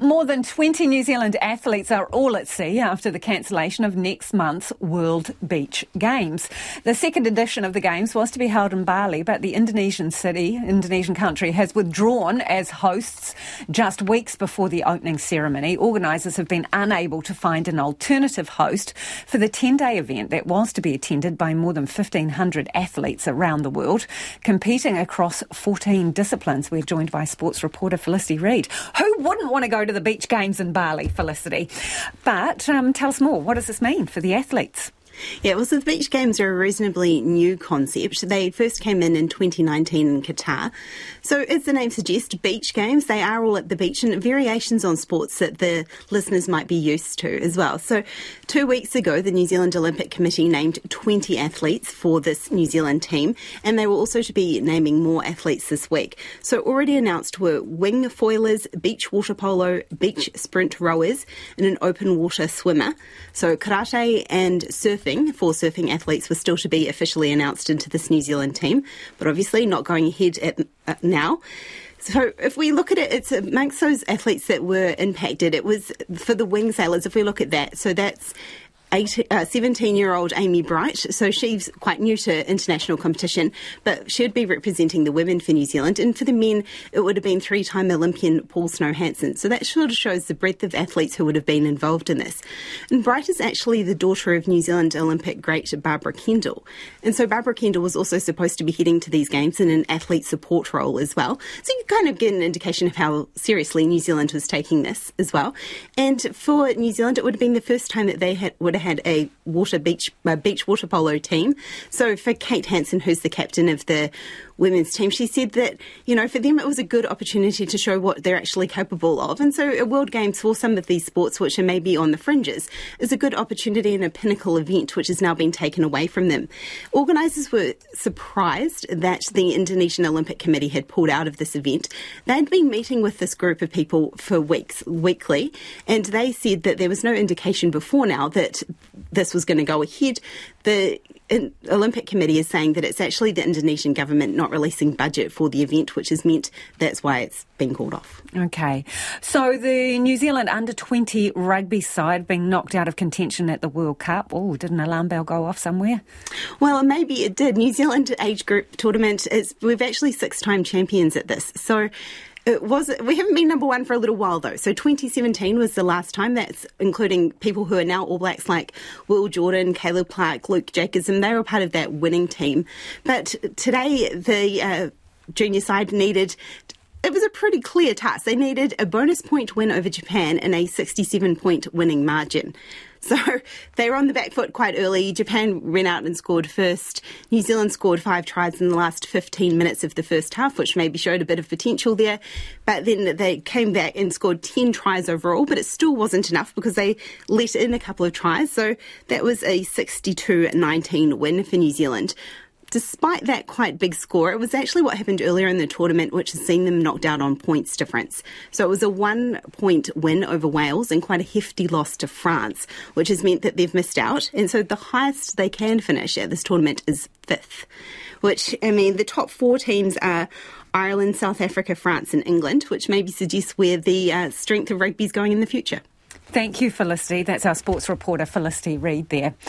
More than 20 New Zealand athletes are all at sea after the cancellation of next month's World Beach Games. The second edition of the Games was to be held in Bali, but the Indonesian city, Indonesian country, has withdrawn as hosts just weeks before the opening ceremony. Organisers have been unable to find an alternative host for the 10 day event that was to be attended by more than 1,500 athletes around the world, competing across 14 disciplines. We're joined by sports reporter Felicity Reid. Who wouldn't want to go to the beach games in Bali, Felicity. But um, tell us more. What does this mean for the athletes? Yeah, well, so the beach games are a reasonably new concept. They first came in in 2019 in Qatar. So, as the name suggests, beach games, they are all at the beach and variations on sports that the listeners might be used to as well. So, two weeks ago, the New Zealand Olympic Committee named 20 athletes for this New Zealand team, and they will also to be naming more athletes this week. So, already announced were wing foilers, beach water polo, beach sprint rowers, and an open water swimmer. So, karate and surfing surfing for surfing athletes was still to be officially announced into this New Zealand team, but obviously not going ahead at, uh, now. So if we look at it, it's amongst those athletes that were impacted. It was for the wing sailors. If we look at that, so that's Uh, 17 year old Amy Bright. So she's quite new to international competition, but she would be representing the women for New Zealand. And for the men, it would have been three time Olympian Paul Snow Hansen. So that sort of shows the breadth of athletes who would have been involved in this. And Bright is actually the daughter of New Zealand Olympic great Barbara Kendall. And so Barbara Kendall was also supposed to be heading to these games in an athlete support role as well. So you kind of get an indication of how seriously New Zealand was taking this as well. And for New Zealand, it would have been the first time that they had, would had a water beach a beach water polo team. So for Kate Hansen, who's the captain of the women's team, she said that you know for them it was a good opportunity to show what they're actually capable of. And so a World Games for some of these sports, which are maybe on the fringes, is a good opportunity and a pinnacle event, which has now been taken away from them. Organisers were surprised that the Indonesian Olympic Committee had pulled out of this event. They'd been meeting with this group of people for weeks, weekly, and they said that there was no indication before now that this was going to go ahead. The Olympic Committee is saying that it's actually the Indonesian government not releasing budget for the event, which has meant that's why it's been called off. Okay. So the New Zealand under 20 rugby side being knocked out of contention at the World Cup. Oh, did an alarm bell go off somewhere? Well, maybe it did. New Zealand age group tournament is we've actually six time champions at this. So it was we haven't been number one for a little while though. So 2017 was the last time. That's including people who are now All Blacks like Will Jordan, Caleb Clarke, Luke Jacobson. They were part of that winning team. But today the uh, junior side needed it was a pretty clear task. They needed a bonus point win over Japan and a 67 point winning margin. So they were on the back foot quite early. Japan ran out and scored first. New Zealand scored five tries in the last 15 minutes of the first half, which maybe showed a bit of potential there. But then they came back and scored 10 tries overall, but it still wasn't enough because they let in a couple of tries. So that was a 62 19 win for New Zealand despite that quite big score, it was actually what happened earlier in the tournament, which has seen them knocked out on points difference. So it was a one point win over Wales and quite a hefty loss to France, which has meant that they've missed out. And so the highest they can finish at this tournament is fifth, which, I mean, the top four teams are Ireland, South Africa, France, and England, which maybe suggests where the uh, strength of rugby is going in the future. Thank you, Felicity. That's our sports reporter, Felicity Reid, there.